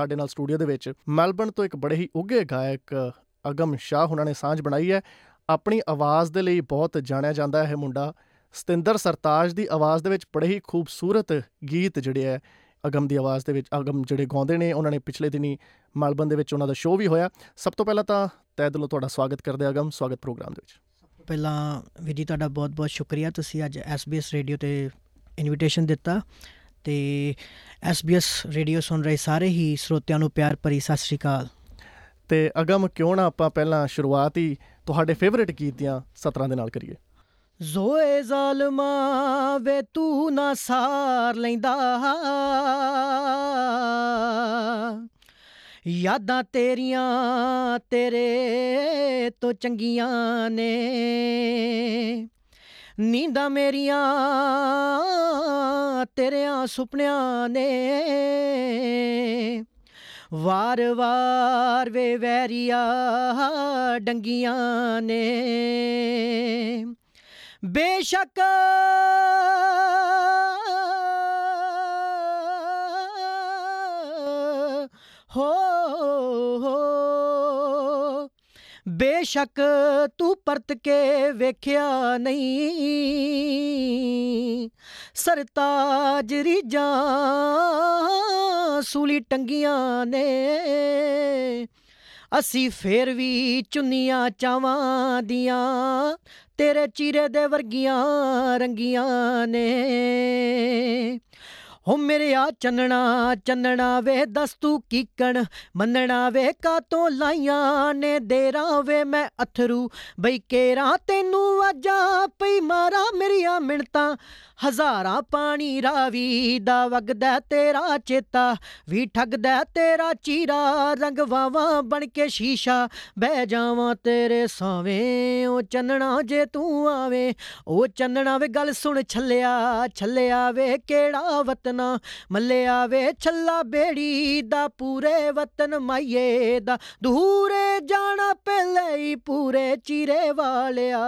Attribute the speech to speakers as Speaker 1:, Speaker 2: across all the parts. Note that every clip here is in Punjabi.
Speaker 1: ਸਾਡੇ ਨਾਲ ਸਟੂਡੀਓ ਦੇ ਵਿੱਚ ਮੈਲਬਨ ਤੋਂ ਇੱਕ ਬੜੇ ਹੀ ਉੱਘੇ ਗਾਇਕ, ਅਗਮ ਸ਼ਾਹ ਉਹਨਾਂ ਨੇ ਸਾਂਝ ਬਣਾਈ ਹੈ। ਆਪਣੀ ਆਵਾਜ਼ ਦੇ ਲਈ ਬਹੁਤ ਜਾਣਿਆ ਜਾਂਦਾ ਹੈ ਇਹ ਮੁੰਡਾ। ਸਤਿੰਦਰ ਸਰਤਾਜ ਦੀ ਆਵਾਜ਼ ਦੇ ਵਿੱਚ ਬੜੇ ਹੀ ਖੂਬਸੂਰਤ ਗੀਤ ਜਿਹੜੇ ਹੈ, ਅਗਮ ਦੀ ਆਵਾਜ਼ ਦੇ ਵਿੱਚ, ਅਗਮ ਜਿਹੜੇ ਗਾਉਂਦੇ ਨੇ, ਉਹਨਾਂ ਨੇ ਪਿਛਲੇ ਦਿਨੀ ਮੈਲਬਨ ਦੇ ਵਿੱਚ ਉਹਨਾਂ ਦਾ ਸ਼ੋਅ ਵੀ ਹੋਇਆ। ਸਭ ਤੋਂ ਪਹਿਲਾਂ ਤਾਂ ਤਹਿ ਦਿਲੋਂ ਤੁਹਾਡਾ ਸਵਾਗਤ ਕਰਦੇ ਹਾਂ ਅਗਮ, ਸਵਾਗਤ ਪ੍ਰੋਗਰਾਮ ਦੇ ਵਿੱਚ।
Speaker 2: ਪਹਿਲਾਂ ਵੀਰ ਜੀ, ਤੁਹਾਡਾ ਬਹੁਤ-ਬਹੁਤ ਸ਼ੁਕਰੀਆ। ਤੁਸੀਂ ਅੱਜ SBS ਰੇਡੀਓ ਤੇ ਇਨਵੀਟੇਸ਼ਨ ਦਿੱਤਾ। ਤੇ SBS ਰੇਡੀਓ ਸੁਣ ਰਹੇ ਸਾਰੇ ਹੀ ਸਰੋਤਿਆਂ ਨੂੰ ਪਿਆਰ ਭਰੀ ਸਤਿ ਸ਼੍ਰੀ ਅਕਾਲ।
Speaker 1: ਤੇ ਅਗਮ ਕਿਉਂ ਨਾ ਆਪਾਂ ਪਹਿਲਾਂ ਸ਼ੁਰੂਆਤ ਹੀ ਤੁਹਾਡੇ ਫੇਵਰਿਟ ਗੀਤ ਦੀਆਂ ਸਤਰਾਂ ਦੇ ਨਾਲ ਕਰੀਏ।
Speaker 2: ਜ਼ੋਏ ਜ਼ਾਲਮਾ ਵੇ ਤੂੰ ਨਾ ਸਾਰ ਲੈਂਦਾ। ਯਾਦਾਂ ਤੇਰੀਆਂ ਤੇਰੇ ਤੋਂ ਚੰਗੀਆਂ ਨੇ। ਨੀਂਦਾਂ ਮੇਰੀਆਂ ਤੇਰਿਆਂ ਸੁਪਨਿਆਂ ਨੇ। ਵਾਰ-ਵਾਰ ਵੇ ਵੈਰੀਆ ਡੰਗੀਆਂ ਨੇ। ਬੇਸ਼ੱਕ ਹੋ ਹੋ ਬੇਸ਼ੱਕ ਤੂੰ ਪਰਤ ਕੇ ਵੇਖਿਆ ਨਹੀਂ। ਸਰਤਾਜ ਰੀਜਾਂ ਸੂਲੀ ਟੰਗੀਆਂ ਨੇ। ਅਸੀਂ ਫੇਰ ਵੀ ਚੁੰਨੀਆਂ ਚਾਵਾਂ ਦੀਆਂ, ਤੇਰੇ ਚੀਰੇ ਦੇ ਵਰਗੀਆਂ ਰੰਗੀਆਂ ਨੇ। ਹੋ ਮੇਰੇ ਆ ਚੰਨਣਾ ਚੰਨਣਾ ਵੇ ਦਸ ਤੂੰ ਕੀਕਣ ਮੰਨਣਾ ਵੇ ਕਾਤੋਂ ਲਾਈਆਂ ਨੇ ਦੇਰਾ ਵੇ? ਮੈਂ ਅਥਰੂ ਬਈ ਕੇਰਾ ਤੈਨੂੰ ਵਾਜਾ ਪਈ, ਮਾਰਾ ਮੇਰੀਆਂ ਮਿੰਟਾਂ ਹਜ਼ਾਰਾਂ ਪਾਣੀ ਰਾਵੀ ਦਾ ਵਗਦਾ ਤੇਰਾ ਚੇਤਾ, ਵੀ ਠੱਗਦਾ ਤੇਰਾ ਚੀਰਾ, ਰੰਗ ਵਾਵਾਂ ਬਣ ਕੇ ਸ਼ੀਸ਼ਾ, ਬਹਿ ਜਾਵਾਂ ਤੇਰੇ ਸਾਵੇਂ, ਉਹ ਚੰਨਣਾ ਜੇ ਤੂੰ ਆਵੇਂ, ਉਹ ਚੰਨਣਾ ਵੇ ਗੱਲ ਸੁਣ ਛੱਲਿਆ ਛੱਲਿਆ ਵੇ ਕਿਹੜਾ ਵਤਨਾ, ਮੱਲਿਆ ਵੇ ਛੱਲਾ ਬੇੜੀ ਦਾ ਪੂਰੇ ਵਤਨ ਮਾਈਏ ਦਾ, ਦੂਰੇ ਜਾਣਾ ਪਹਿਲੇ ਹੀ ਪੂਰੇ ਚੀਰੇ ਵਾਲਿਆ।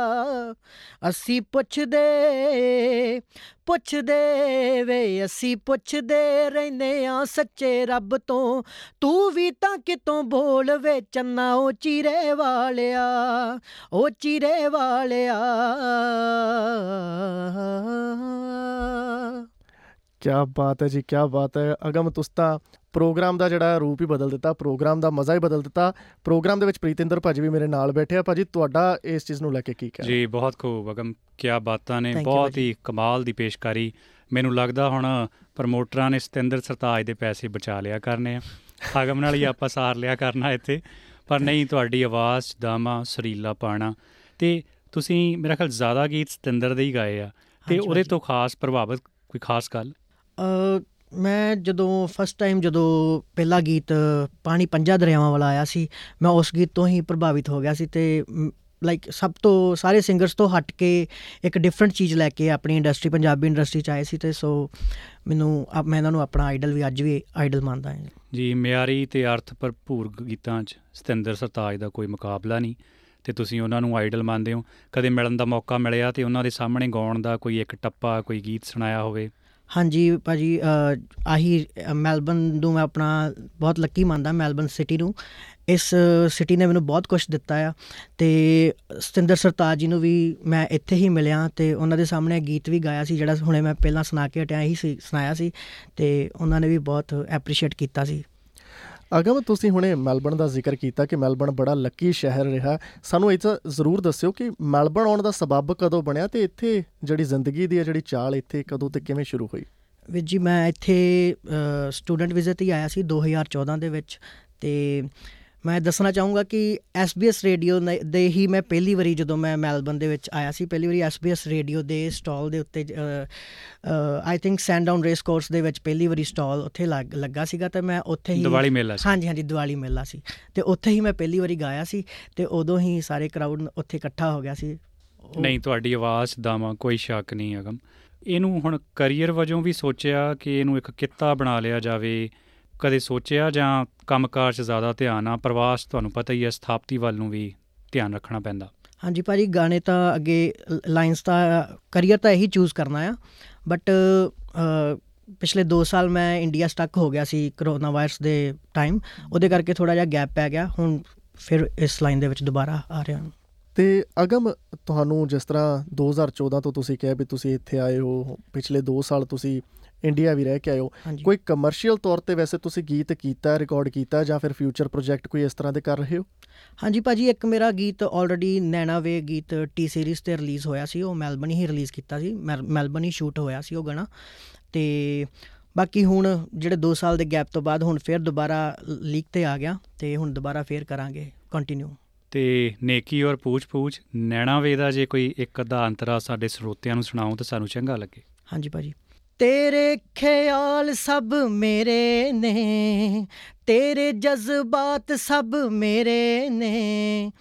Speaker 2: ਅਸੀਂ ਪੁੱਛਦੇ ਪੁੱਛਦੇ ਵੇ, ਅਸੀਂ ਪੁੱਛਦੇ ਰਹਿੰਦੇ ਆ ਸੱਚੇ ਰੱਬ ਤੋਂ। ਤੂੰ ਵੀ ਤਾਂ ਕਿਤੋਂ ਬੋਲ ਵੇ, ਚੰਨਾ ਉਹ ਚੀਰੇ ਵਾਲਿਆ, ਉਹ ਚੀਰੇ ਵਾਲਿਆ।
Speaker 1: ਕੀ ਬਾਤ ਹੈ ਜੀ ਕੀ ਬਾਤ ਹੈ। ਅਗਮ ਤੁਸੀਂ ਤਾਂ ਪ੍ਰੋਗਰਾਮ ਦਾ ਜਿਹੜਾ ਰੂਪ ਹੀ ਬਦਲ ਦਿੱਤਾ ਪ੍ਰੋਗਰਾਮ ਦਾ ਮਜ਼ਾ ਹੀ ਬਦਲ ਦਿੱਤਾ। ਪ੍ਰੋਗਰਾਮ ਦੇ ਵਿੱਚ ਪ੍ਰੀਤਿੰਦਰ ਭਾਜੀ ਵੀ ਮੇਰੇ ਨਾਲ ਬੈਠੇ ਆ। ਭਾਜੀ ਤੁਹਾਡਾ ਇਸ ਚੀਜ਼ ਨੂੰ ਲੈ ਕੇ ਕੀ ਕਹਿਣਾ?
Speaker 3: ਜੀ ਬਹੁਤ ਖੂਬ। ਅਗਮ ਕੀ ਬਾਤਾਂ ਨੇ। ਬਹੁਤ। ਹੀ ਕਮਾਲ ਦੀ ਪੇਸ਼ਕਾਰੀ। ਮੈਨੂੰ ਲੱਗਦਾ ਹੁਣ ਪ੍ਰਮੋਟਰਾਂ ਨੇ ਸਤਿੰਦਰ ਸਰਤਾਜ ਦੇ ਪੈਸੇ ਬਚਾ ਲਿਆ ਕਰਨੇ ਆ। ਅਗਮ ਨਾਲ ਹੀ ਆਪਾਂ ਸਾਰ ਲਿਆ ਕਰਨਾ ਇੱਥੇ। ਪਰ ਨਹੀਂ ਤੁਹਾਡੀ ਆਵਾਜ਼ ਦਾਮਾ ਸਰੀਲਾ ਪਾਣਾ। ਤੇ ਤੁਸੀਂ ਮੇਰਾ ਖਿਆਲ ਜ਼ਿਆਦਾ ਗੀਤ ਸਤਿੰਦਰ ਦੇ ਹੀ ਗਾਏ ਆ। ਤੇ ਉਹਦੇ। ਤੋਂ ਖਾਸ ਪ੍ਰਭਾਵਿਤ ਕੋਈ ਖਾਸ ਗੱਲ?
Speaker 2: ਮੈਂ ਜਦੋਂ ਫਸਟ ਟਾਈਮ ਜਦੋਂ ਪਹਿਲਾ ਗੀਤ ਪਾਣੀ ਪੰਜਾਂ ਦਰਿਆਵਾਂ ਵਾਲਾ ਆਇਆ ਸੀ, ਮੈਂ ਉਸ ਗੀਤ ਤੋਂ ਹੀ ਪ੍ਰਭਾਵਿਤ ਹੋ ਗਿਆ ਸੀ ਤੇ ਲਾਈਕ ਸਭ ਤੋਂ ਸਾਰੇ ਸਿੰਗਰਸ ਤੋਂ ਹਟ ਕੇ ਇੱਕ ਡਿਫਰੈਂਟ ਚੀਜ਼ ਲੈ ਕੇ ਆਪਣੀ ਇੰਡਸਟਰੀ ਪੰਜਾਬੀ ਇੰਡਸਟਰੀ ਚ ਆਏ ਸੀ ਤੇ ਸੋ ਮੈਨੂੰ ਅਬ ਮੈਂ ਇਹਨਾਂ ਨੂੰ ਆਪਣਾ ਆਈਡਲ ਵੀ ਅੱਜ ਵੀ ਆਈਡਲ ਮੰਨਦਾ ਹਾਂ
Speaker 3: ਜੀ। ਮਿਆਰੀ ਤੇ ਅਰਥ ਭਰਪੂਰ ਗੀਤਾਂ 'ਚ ਸਤਿੰਦਰ ਸਰਤਾਜ ਦਾ ਕੋਈ ਮੁਕਾਬਲਾ ਨਹੀਂ ਤੇ ਤੁਸੀਂ ਉਹਨਾਂ ਨੂੰ ਆਈਡਲ ਮੰਨਦੇ ਹੋ। ਕਦੇ ਮਿਲਣ ਦਾ ਮੌਕਾ ਮਿਲਿਆ ਤੇ ਉਹਨਾਂ ਦੇ ਸਾਹਮਣੇ ਗਾਉਣ ਦਾ ਕੋਈ ਇੱਕ ਟੱਪਾ, ਕੋਈ ਗੀਤ ਸੁਣਾਇਆ ਹੋਵੇ?
Speaker 2: ਹਾਂਜੀ ਭਾਜੀ ਅ, ਆਹੀ ਅ, ਮੈਲਬਨ ਨੂੰ ਮੈਂ ਆਪਣਾ ਬਹੁਤ ਲੱਕੀ ਮੰਨਦਾ ਮੈਲਬਨ ਸਿਟੀ ਨੂੰ। ਇਸ ਸਿਟੀ ਨੇ ਮੈਨੂੰ ਬਹੁਤ ਕੁਝ ਦਿੱਤਾ ਆ ਤੇ ਸਤਿੰਦਰ ਸਰਤਾਜ ਜੀ ਨੂੰ ਵੀ ਮੈਂ ਇੱਥੇ ਹੀ ਮਿਲਿਆ ਤੇ ਉਹਨਾਂ ਦੇ ਸਾਹਮਣੇ ਗੀਤ ਵੀ ਗਾਇਆ ਸੀ ਜਿਹੜਾ ਹੁਣੇ ਮੈਂ ਪਹਿਲਾਂ ਸੁਣਾ ਕੇ ਹਟਿਆ ਹੀ ਸੀ ਸੁਣਾਇਆ ਸੀ ਤੇ ਉਹਨਾਂ ਨੇ ਵੀ ਬਹੁਤ ਐਪਰੀਸ਼ੀਏਟ ਕੀਤਾ ਸੀ।
Speaker 1: ਅਗਮ, ਤੁਸੀਂ ਹੁਣੇ ਮੈਲਬਨ ਦਾ ਜ਼ਿਕਰ ਕੀਤਾ ਕਿ ਮੈਲਬਨ ਬੜਾ ਲੱਕੀ ਸ਼ਹਿਰ ਰਿਹਾ। ਸਾਨੂੰ ਇਹ ਤਾਂ ਜ਼ਰੂਰ ਦੱਸਿਓ ਕਿ ਮੈਲਬਨ ਆਉਣ ਦਾ ਸਬਬ ਕਦੋਂ ਬਣਿਆ ਤੇ ਇੱਥੇ ਜਿਹੜੀ ਜ਼ਿੰਦਗੀ ਦੀ ਹੈ ਜਿਹੜੀ ਚਾਲ ਇੱਥੇ ਕਦੋਂ ਤੇ ਕਿਵੇਂ ਸ਼ੁਰੂ ਹੋਈ?
Speaker 2: ਵੀਰ ਜੀ, ਮੈਂ ਇੱਥੇ ਸਟੂਡੈਂਟ ਵਿਜ਼ਿਟ ਹੀ ਆਇਆ ਸੀ 2014 ਦੇ ਵਿੱਚ ਤੇ ਮੈਂ ਦੱਸਣਾ ਚਾਹੂੰਗਾ ਕਿ SBS ਰੇਡੀਓ ਦੇ ਹੀ ਮੈਂ ਪਹਿਲੀ ਵਾਰੀ ਜਦੋਂ ਮੈਂ ਮੈਲਬਨ ਦੇ ਵਿੱਚ ਆਇਆ ਸੀ ਪਹਿਲੀ ਵਾਰੀ SBS ਰੇਡੀਓ ਦੇ ਸਟਾਲ ਦੇ ਉੱਤੇ I think Sandown race course ਦੇ ਵਿੱਚ ਪਹਿਲੀ ਵਾਰੀ ਸਟਾਲ ਉੱਥੇ ਲੱਗ- ਸੀਗਾ ਤੇ ਮੈਂ ਉੱਥੇ ਹੀ
Speaker 3: ਦੀਵਾਲੀ ਮੇਲਾ ਸੀ।
Speaker 2: ਹਾਂਜੀ ਹਾਂਜੀ ਦੀਵਾਲੀ ਮੇਲਾ ਸੀ। ਤੇ ਉੱਥੇ ਹੀ ਮੈਂ ਪਹਿਲੀ ਵਾਰੀ ਗਾਇਆ ਸੀ ਤੇ ਉਦੋਂ ਹੀ ਸਾਰੇ ਕਰਾਊਡ ਉੱਥੇ ਇਕੱਠਾ ਹੋ ਗਿਆ ਸੀ।
Speaker 3: ਨਹੀਂ ਤੁਹਾਡੀ ਆਵਾਜ਼ ਦਾਵਾ ਕੋਈ ਸ਼ੱਕ ਨਹੀਂ ਅਗਮ। ਇਹਨੂੰ ਹੁਣ ਕੈਰੀਅਰ ਵਜੋਂ ਵੀ ਸੋਚਿਆ ਕਿ ਇਹਨੂੰ ਇੱਕ ਕਿੱਤਾ ਬਣਾ ਲਿਆ ਜਾਵੇ? ਕਦੇ ਸੋਚਿਆ ਜਾਂ ਕੰਮਕਾਰ 'ਚ ਜ਼ਿਆਦਾ ਧਿਆਨ ਆ? ਪ੍ਰਵਾਸ ਤੁਹਾਨੂੰ ਪਤਾ ਹੀ ਹੈ ਸਥਾਪਤੀ ਵੱਲ ਨੂੰ ਵੀ ਧਿਆਨ ਰੱਖਣਾ ਪੈਂਦਾ।
Speaker 2: ਹਾਂਜੀ ਭਾਜੀ, ਗਾਣੇ ਤਾਂ ਅੱਗੇ ਲਾਈਨਸ ਤਾਂ ਕਰੀਅਰ ਤਾਂ ਇਹੀ ਚੂਜ਼ ਕਰਨਾ ਆ। ਬਟ ਪਿਛਲੇ 2 ਸਾਲ ਮੈਂ ਇੰਡੀਆ ਸਟਕ ਹੋ ਗਿਆ ਸੀ ਕਰੋਨਾ ਵਾਇਰਸ ਦੇ ਟਾਈਮ ਉਹਦੇ ਕਰਕੇ ਥੋੜਾ ਜਿਹਾ ਗੈਪ ਪੈ ਗਿਆ। ਹੁਣ ਫਿਰ ਇਸ ਲਾਈਨ ਦੇ ਵਿੱਚ ਦੁਬਾਰਾ ਆ ਰਿਹਾ। ਹਾਂ
Speaker 1: ਤੇ ਅਗਮ ਤੁਹਾਨੂੰ ਜਿਸ ਤਰ੍ਹਾਂ 2014 ਤੋਂ ਤੁਸੀਂ ਕਿਹਾ ਵੀ ਤੁਸੀਂ ਇੱਥੇ ਆਏ ਹੋ ਪਿਛਲੇ 2 ਸਾਲ ਤੁਸੀਂ ਇੰਡੀਆ ਵੀ ਰਹਿ ਕੇ ਆਏ ਹੋ ਕੋਈ ਕਮਰਸ਼ੀਅਲ ਤੌਰ ਤੇ ਵੈਸੇ ਤੁਸੀਂ ਗੀਤ ਕੀਤਾ ਰਿਕਾਰਡ ਕੀਤਾ ਜਾਂ ਫਿਰ ਫਿਊਚਰ ਪ੍ਰੋਜੈਕਟ ਕੋਈ ਇਸ ਤਰ੍ਹਾਂ ਦੇ ਕਰ ਰਹੇ ਹੋ?
Speaker 2: ਹਾਂਜੀ ਭਾਜੀ ਇੱਕ ਮੇਰਾ ਗੀਤ ਆਲਰੇਡੀ ਨੈਣਾ ਵੇ ਗੀਤ ਟੀ ਸੀਰੀਜ਼ ਤੇ ਰਿਲੀਜ਼ ਹੋਇਆ ਸੀ ਉਹ ਮੈਲਬਨ ਹੀ ਰਿਲੀਜ਼ ਕੀਤਾ ਸੀ ਮੈਲ- ਮੈਲਬਨ ਹੀ ਸ਼ੂਟ ਹੋਇਆ ਸੀ ਉਹ ਗਾਣਾ। ਤੇ ਬਾਕੀ ਹੁਣ ਜਿਹੜੇ 2 ਸਾਲ ਦੇ ਗੈਪ ਤੋਂ ਬਾਅਦ ਹੁਣ ਫਿਰ ਦੁਬਾਰਾ ਲੀਕ ਤੇ ਆ ਗਿਆ ਤੇ ਹੁਣ ਦੁਬਾਰਾ ਫੇਰ ਕਰਾਂਗੇ ਕੰਟੀਨਿਊ
Speaker 3: ਤੇ ਨੇਕੀ ਔਰ ਪੂਛ ਪੂਛ ਨੈਣਾ ਵੇ ਦਾ ਜੇ ਕੋਈ ਇੱਕ ਅੱਧਾ ਅੰਤਰਾ ਸਾਡੇ ਸਰੋਤਿਆਂ ਨੂੰ ਸੁਣਾਓ ਤਾਂ ਸਾਨੂੰ ਚੰਗਾ ਲੱਗੇ।
Speaker 2: ਹਾਂਜੀ ਭਾਜੀ। ਤੇਰੇ ਖਿਆਲ ਸਭ ਮੇਰੇ ਨੇ, ਤੇਰੇ ਜਜ਼ਬਾਤ ਸਭ ਮੇਰੇ ਨੇ।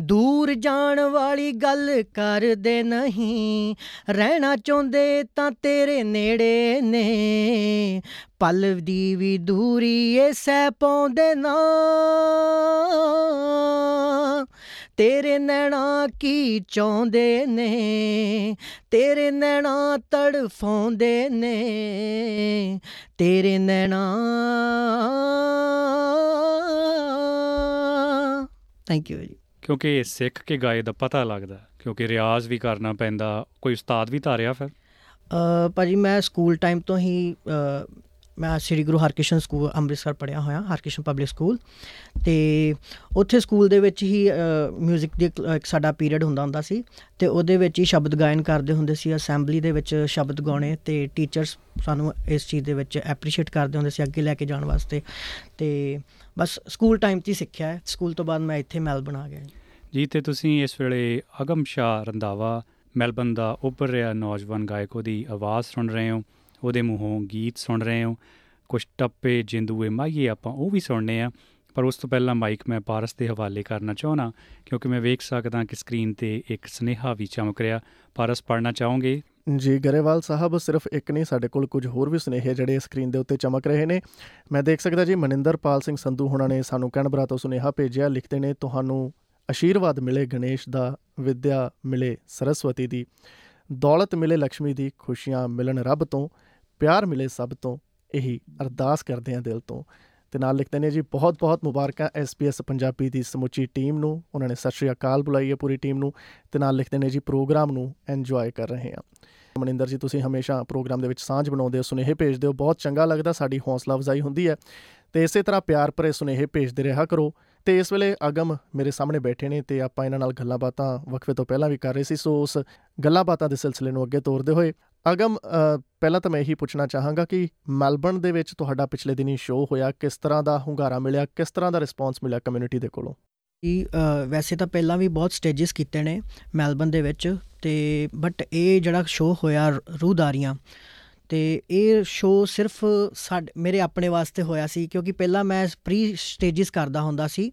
Speaker 2: ਦੂਰ ਜਾਣ ਵਾਲੀ ਗੱਲ ਕਰਦੇ ਨਹੀਂ। ਰਹਿਣਾ ਚਾਹੁੰਦੇ ਤਾਂ ਤੇਰੇ ਨੇੜੇ ਨੇ। ਪਲ ਦੀ ਵੀ ਦੂਰੀ ਏ ਸਹਿ ਪਾਉਂਦੇ ਨਾ। ਤੇਰੇ ਨੈਣਾ ਕੀ ਚਾਹੁੰਦੇ ਨੇ। ਤੇਰੇ ਨੈਣਾ ਤੜਫਾਉਂਦੇ ਨੇ। ਤੇਰੇ ਨੈਣਾ। ਥੈਂਕ ਯੂ ਜੀ
Speaker 3: ਕਿਉਂਕਿ ਇਹ ਸਿੱਖ ਕੇ ਗਾਏ ਦਾ ਪਤਾ ਲੱਗਦਾ ਕਿਉਂਕਿ ਰਿਆਜ਼ ਵੀ ਕਰਨਾ ਪੈਂਦਾ ਕੋਈ ਉਸਤਾਦ ਵੀ ਧਾਰਿਆ ਫਿਰ?
Speaker 2: ਅ, ਭਾਜੀ ਮੈਂ ਸਕੂਲ ਟਾਈਮ ਤੋਂ ਹੀ ਅ, ਮੈਂ ਸ੍ਰੀ ਗੁਰੂ ਹਰਕ੍ਰਿਸ਼ਨ ਸਕੂਲ ਅੰਮ੍ਰਿਤਸਰ ਪੜ੍ਹਿਆ ਹੋਇਆ ਹਰਕ੍ਰਿਸ਼ਨ ਪਬਲਿਕ ਸਕੂਲ। ਤੇ ਉੱਥੇ ਸਕੂਲ ਦੇ ਵਿੱਚ ਹੀ 뮤직 ਦੀ ਇੱਕ- ਇੱਕ ਸਾਡਾ ਪੀਰੀਅਡ ਹੁੰਦਾ ਹੁੰਦਾ ਸੀ ਤੇ ਉਹਦੇ ਵਿੱਚ ਹੀ ਸ਼ਬਦ ਗਾਇਨ ਕਰਦੇ ਹੁੰਦੇ ਸੀ ਅਸੈਂਬਲੀ ਦੇ ਵਿੱਚ ਸ਼ਬਦ ਗਾਉਣੇ ਤੇ ਟੀਚਰਸ ਸਾਨੂੰ ਇਸ ਚੀਜ਼ ਦੇ ਵਿੱਚ ਐਪਰੀਸ਼ੀਏਟ ਕਰਦੇ ਹੁੰਦੇ ਸੀ ਅੱਗੇ ਲੈ ਕੇ ਜਾਣ ਵਾਸਤੇ। ਤੇ ਬਸ ਸਕੂਲ ਟਾਈਮ 'ਚ ਹੀ ਸਿੱਖਿਆ ਹੈ ਸਕੂਲ ਤੋਂ ਬਾਅਦ ਮੈਂ ਇੱਥੇ ਮੈਲਬਨ ਆ ਗਿਆ
Speaker 3: ਜੀ, ਤੇ ਤੁਸੀਂ ਇਸ ਵੇਲੇ ਅਗਮ ਸ਼ਾਹ ਰੰਧਾਵਾ ਮੈਲਬਨ ਦਾ ਉੱਭਰ ਰਿਹਾ ਨੌਜਵਾਨ ਗਾਇਕ, ਉਹਦੀ ਆਵਾਜ਼ ਸੁਣ ਰਹੇ ਹੋ, ਉਹਦੇ ਮੂੰਹੋਂ ਗੀਤ ਸੁਣ ਰਹੇ ਹੋ ਕੁਝ ਟੱਪੇ ਜਿੰਦੂਏ ਮਾਈਏ ਆਪਾਂ ਉਹ ਵੀ ਸੁਣਨੇ ਆ, ਪਰ ਉਸ ਤੋਂ ਪਹਿਲਾਂ ਮਾਈਕ ਮੈਂ ਪਾਰਸ ਦੇ ਹਵਾਲੇ ਕਰਨਾ ਚਾਹਣਾ ਕਿਉਂਕਿ ਮੈਂ ਵੇਖ ਸਕਦਾ ਕਿ ਸਕਰੀਨ ਤੇ ਇੱਕ ਸਨੇਹਾ ਵੀ ਚਮਕ ਰਿਹਾ। ਪਾਰਸ ਪੜਨਾ ਚਾਹੋਗੇ?
Speaker 1: ਜੀ, ਗਰੇਵਾਲ ਸਾਹਿਬ, ਸਿਰਫ ਇੱਕ ਨਹੀਂ, ਸਾਡੇ ਕੋਲ ਕੁਝ ਹੋਰ ਵੀ ਸੁਨੇਹੇ ਜਿਹੜੇ ਸਕਰੀਨ ਦੇ ਉੱਤੇ ਚਮਕ ਰਹੇ ਨੇ। ਮੈਂ ਦੇਖ ਸਕਦਾ ਜੀ, ਮਨਿੰਦਰਪਾਲ ਸਿੰਘ ਸੰਧੂ ਹੁਣਾਂ ਨੇ ਸਾਨੂੰ ਕੈਨਬਰਾ ਤੋਂ ਸੁਨੇਹਾ ਭੇਜਿਆ, ਲਿਖਦੇ ਨੇ, ਤੁਹਾਨੂੰ ਅਸ਼ੀਰਵਾਦ ਮਿਲੇ ਗਣੇਸ਼ ਦਾ, ਵਿਦਿਆ ਮਿਲੇ ਸਰਸਵਤੀ ਦੀ, ਦੌਲਤ ਮਿਲੇ ਲక్ష్ਮੀ ਦੀ, ਖੁਸ਼ੀਆਂ ਮਿਲਣ ਰੱਬ ਤੋਂ, ਪਿਆਰ ਮਿਲੇ ਸਭ ਤੋਂ, ਇਹੀ ਅਰਦਾਸ ਕਰਦੇ ਹਾਂ ਦਿਲ ਤੋਂ। ਤੇ ਨਾਲ ਲਿਖਦੇ ਨੇ ਜੀ, ਬਹੁਤ ਬਹੁਤ ਮੁਬਾਰਕਾਂ ਐਸਪੀਐਸ ਪੰਜਾਬੀ ਦੀ ਸਮੁੱਚੀ ਟੀਮ ਨੂੰ, ਉਹਨਾਂ ਨੇ ਸਤਿ ਸ਼੍ਰੀ ਅਕਾਲ ਬੁਲਾਈ ਹੈ ਪੂਰੀ ਟੀਮ ਨੂੰ, ਤੇ ਨਾਲ ਲਿਖਦੇ ਨੇ ਜੀ, ਪ੍ਰੋਗਰਾਮ ਨੂੰ ਐਨਜੋਏ ਕਰ ਰਹੇ ਹਾਂ। ਮਨਿੰਦਰ ਜੀ, ਤੁਸੀਂ ਹਮੇਸ਼ਾ ਪ੍ਰੋਗਰਾਮ ਦੇ ਵਿੱਚ ਸਾਂਝ ਬਣਾਉਂਦੇ ਹੋ, ਸੁਨੇਹੇ ਭੇਜਦੇ ਹੋ, ਬਹੁਤ ਚੰਗਾ ਲੱਗਦਾ, ਸਾਡੀ ਹੌਸਲਾ ਅਫਜ਼ਾਈ ਹੁੰਦੀ ਹੈ। ਤੇ ਇਸੇ ਤਰ੍ਹਾਂ ਪਿਆਰ ਭਰੇ ਸੁਨੇਹੇ ਭੇਜਦੇ ਰਿਹਾ ਕਰੋ। ਤੇ ਇਸ ਵੇਲੇ ਅਗਮ ਮੇਰੇ ਸਾਹਮਣੇ ਬੈਠੇ ਨੇ ਤੇ ਆਪਾਂ ਇਹਨਾਂ ਨਾਲ ਗੱਲਾਂ ਬਾਤਾਂ ਵਕਫੇ ਤੋਂ ਪਹਿਲਾਂ ਵੀ ਕਰ ਰਹੇ ਸੀ ਸੋ ਉਸ ਗੱਲਾਂ ਬਾਤਾਂ ਦੇ ਸਿਲਸਿਲੇ ਨੂੰ ਅੱਗੇ ਤੋਰਦੇ ਹੋਏ ਅਗਮ ਅ, ਪਹਿਲਾਂ ਤਾਂ ਮੈਂ ਇਹੀ ਪੁੱਛਣਾ ਚਾਹਾਂਗਾ ਕਿ ਮੈਲਬਰਨ ਦੇ ਵਿੱਚ ਤੁਹਾਡਾ ਪਿਛਲੇ ਦਿਨੀ ਸ਼ੋਅ ਹੋਇਆ ਕਿਸ ਤਰ੍ਹਾਂ ਦਾ ਹੁੰਗਾਰਾ ਮਿਲਿਆ ਕਿਸ ਤਰ੍ਹਾਂ ਦਾ ਰਿਸਪੌਂਸ ਮਿਲਿਆ ਕਮਿਊਨਿਟੀ ਦੇ ਕੋਲੋਂ?
Speaker 2: ਕਿ ਅ, ਵੈਸੇ ਤਾਂ ਪਹਿਲਾਂ ਵੀ ਬਹੁਤ ਸਟੇजेस ਕੀਤੇ ਨੇ ਮੈਲਬਨ ਦੇ ਵਿੱਚ ਤੇ ਬਟ ਇਹ ਜਿਹੜਾ ਸ਼ੋਅ ਹੋਇਆ ਰ- ਰੂਹਦਾਰੀਆਂ ਤੇ ਇਹ ਸ਼ੋਅ ਸਿਰਫ ਸਾਡੇ, ਮੇਰੇ ਆਪਣੇ ਵਾਸਤੇ ਹੋਇਆ ਸੀ, ਕਿਉਂਕਿ ਪਹਿਲਾਂ ਮੈਂ ਪ੍ਰੀ ਸਟੇजेस ਕਰਦਾ ਹੁੰਦਾ ਸੀ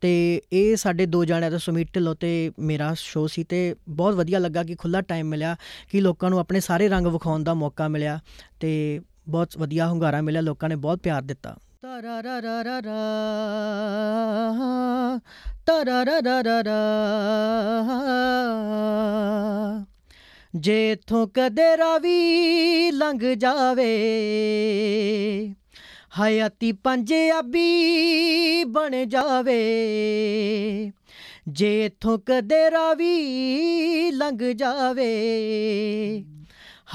Speaker 2: ਤੇ ਇਹ ਸਾਡੇ ਦੋ ਜਣਿਆਂ ਤੋਂ ਸੁਮੀਤ ਢਿੱਲੋਂ ਤੇ ਮੇਰਾ ਸ਼ੋਅ ਸੀ ਤੇ ਬਹੁਤ ਵਧੀਆ ਲੱਗਾ ਕਿ ਖੁੱਲਾ ਟਾਈਮ ਮਿਲਿਆ, ਕਿ ਲੋਕਾਂ ਨੂੰ ਆਪਣੇ ਸਾਰੇ ਰੰਗ ਵਿਖਾਉਣ ਦਾ ਮੌਕਾ ਮਿਲਿਆ ਤੇ ਬਹੁਤ ਵਧੀਆ ਹੁੰਗਾਰਾ ਮਿਲਿਆ, ਲੋਕਾਂ ਨੇ ਬਹੁਤ ਪਿਆਰ ਦਿੱਤਾ। ਤਰਰਰਰਰਰਾ ਤਰਰਰਰਰਰਾ ਜੇ ਇਥੋਂ ਕਦੇ ਰਾਵੀ ਲੰਘ ਜਾਵੇ। ਹਯਾਤੀ ਪੰਜਾਬੀ ਬਣ ਜਾਵੇ। ਜੇ ਇਥੋਂ ਕਦੇ ਰਾਵੀ ਲੰਘ ਜਾਵੇ।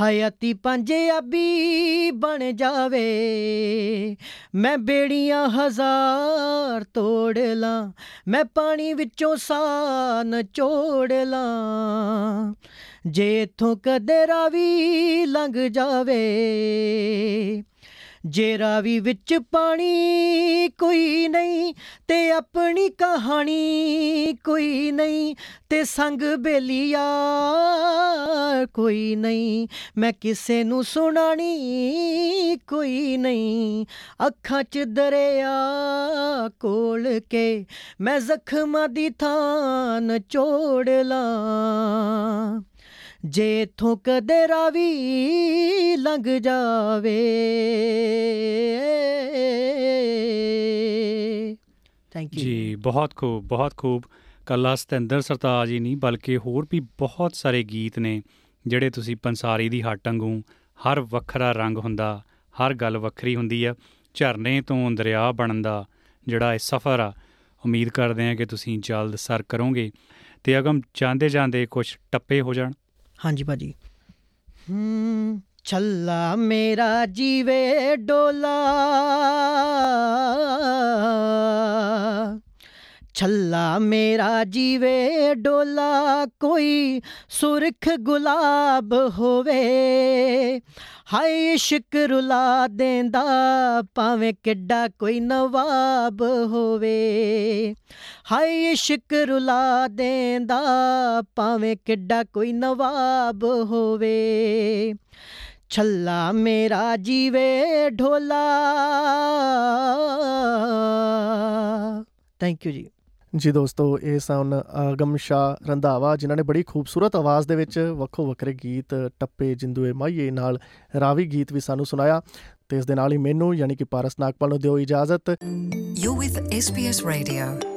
Speaker 2: ਹਯਾਤੀ ਪੰਜਾਬੀ ਬਣ ਜਾਵੇ। ਮੈਂ ਬੇੜੀਆਂ ਹਜ਼ਾਰ ਤੋੜ ਲਾਂ, ਮੈਂ ਪਾਣੀ ਵਿੱਚੋਂ ਸਾਹ ਨਚੋੜ ਲਾਂ। ਜੇ ਇਥੋਂ ਕਦੇ ਰਾਵੀ ਲੰਘ ਜਾਵੇ ਜੇ ਰਾਵੀ ਵਿੱਚ ਪਾਣੀ ਕੋਈ ਨਹੀਂ ਤੇ ਆਪਣੀ ਕਹਾਣੀ ਕੋਈ ਨਹੀਂ ਤੇ ਸੰਗ ਬੇਲੀਆ ਕੋਈ ਨਹੀਂ, ਮੈਂ ਕਿਸੇ ਨੂੰ ਸੁਣਾਣੀ ਕੋਈ ਨਹੀਂ। ਅੱਖਾਂ 'ਚ ਦਰਿਆ ਕੋਲ ਕੇ ਮੈਂ ਜ਼ਖਮਾਂ ਦੀ ਥਾਂ ਨਚੋੜ ਲਾਂ। ਜੇ ਇਥੋਂ ਕਦੇ ਰਾਵੀ ਲੰਘ ਜਾਵੇ। ਥੈਂਕ ਯੂ
Speaker 3: ਜੀ, ਬਹੁਤ ਖੂਬ ਬਹੁਤ ਖੂਬ। ਕੱਲਾ ਸਤਿੰਦਰ ਸਰਤਾਜ ਹੀ ਨਹੀਂ, ਬਲਕਿ ਹੋਰ ਵੀ ਬਹੁਤ ਸਾਰੇ ਗੀਤ ਨੇ, ਜਿਹੜੇ ਤੁਸੀਂ ਪੰਸਾਰੀ ਦੀ ਹੱਟ ਵਾਂਗੂ ਹਰ ਵੱਖਰਾ ਰੰਗ ਹੁੰਦਾ, ਹਰ ਗੱਲ ਵੱਖਰੀ ਹੁੰਦੀ ਆ। ਝਰਨੇ ਤੋਂ ਦਰਿਆ ਬਣਨ ਦਾ ਜਿਹੜਾ ਇਹ ਸਫ਼ਰ ਆ, ਉਮੀਦ ਕਰਦੇ ਹਾਂ ਕਿ ਤੁਸੀਂ ਜਲਦ ਸਰ ਕਰੋਗੇ ਤੇ ਅਗਮ ਜਾਂਦੇ ਜਾਂਦੇ ਕੁਝ ਟੱਪੇ ਹੋ ਜਾਣ।
Speaker 2: ਹਾਂਜੀ ਭਾਜੀ। ਹੂੰ, ਛੱਲਾ ਮੇਰਾ ਜੀਵੇ ਡੋਲਾ। ਛੱਲਾ ਮੇਰਾ ਜੀਵੇ ਡੋਲਾ, ਕੋਈ ਸੁਰਖ ਗੁਲਾਬ ਹੋਵੇ। ਹਾਏ ਇਸ਼ਕ ਰੁਲਾ ਦੇਂਦਾ, ਭਾਵੇਂ ਕਿੱਡਾ ਕੋਈ ਨਵਾਬ ਹੋਵੇ। ਹਾਏ ਇਸ਼ਕ ਰੁਲਾ ਦੇਂਦਾ, ਭਾਵੇਂ ਕਿੱਡਾ ਕੋਈ ਨਵਾਬ ਹੋਵੇ। ਛੱਲਾ ਮੇਰਾ ਜੀਵੇ ਢੋਲਾ। ਥੈਂਕ ਯੂ ਜੀ।
Speaker 1: ਜੀ ਦੋਸਤੋ, ਇਹ ਸਨ ਆਗਮ ਸ਼ਾਹ ਰੰਧਾਵਾ, ਜਿਨ੍ਹਾਂ ਨੇ ਬੜੀ ਖੂਬਸੂਰਤ ਆਵਾਜ਼ ਦੇ ਵਿੱਚ ਵੱਖੋ ਵੱਖਰੇ ਗੀਤ ਟੱਪੇ ਜਿੰਦੂਏ ਮਾਈਏ ਨਾਲ ਰਾਵੀ ਗੀਤ ਵੀ ਸਾਨੂੰ ਸੁਣਾਇਆ ਤੇ ਇਸ ਦੇ ਨਾਲ ਹੀ ਮੈਨੂੰ, ਯਾਨੀ ਕਿ ਪਾਰਸ ਨਾਗਪਾਲ ਨੂੰ ਦਿਓ ਇਜਾਜ਼ਤ
Speaker 4: You're with SBS Radio.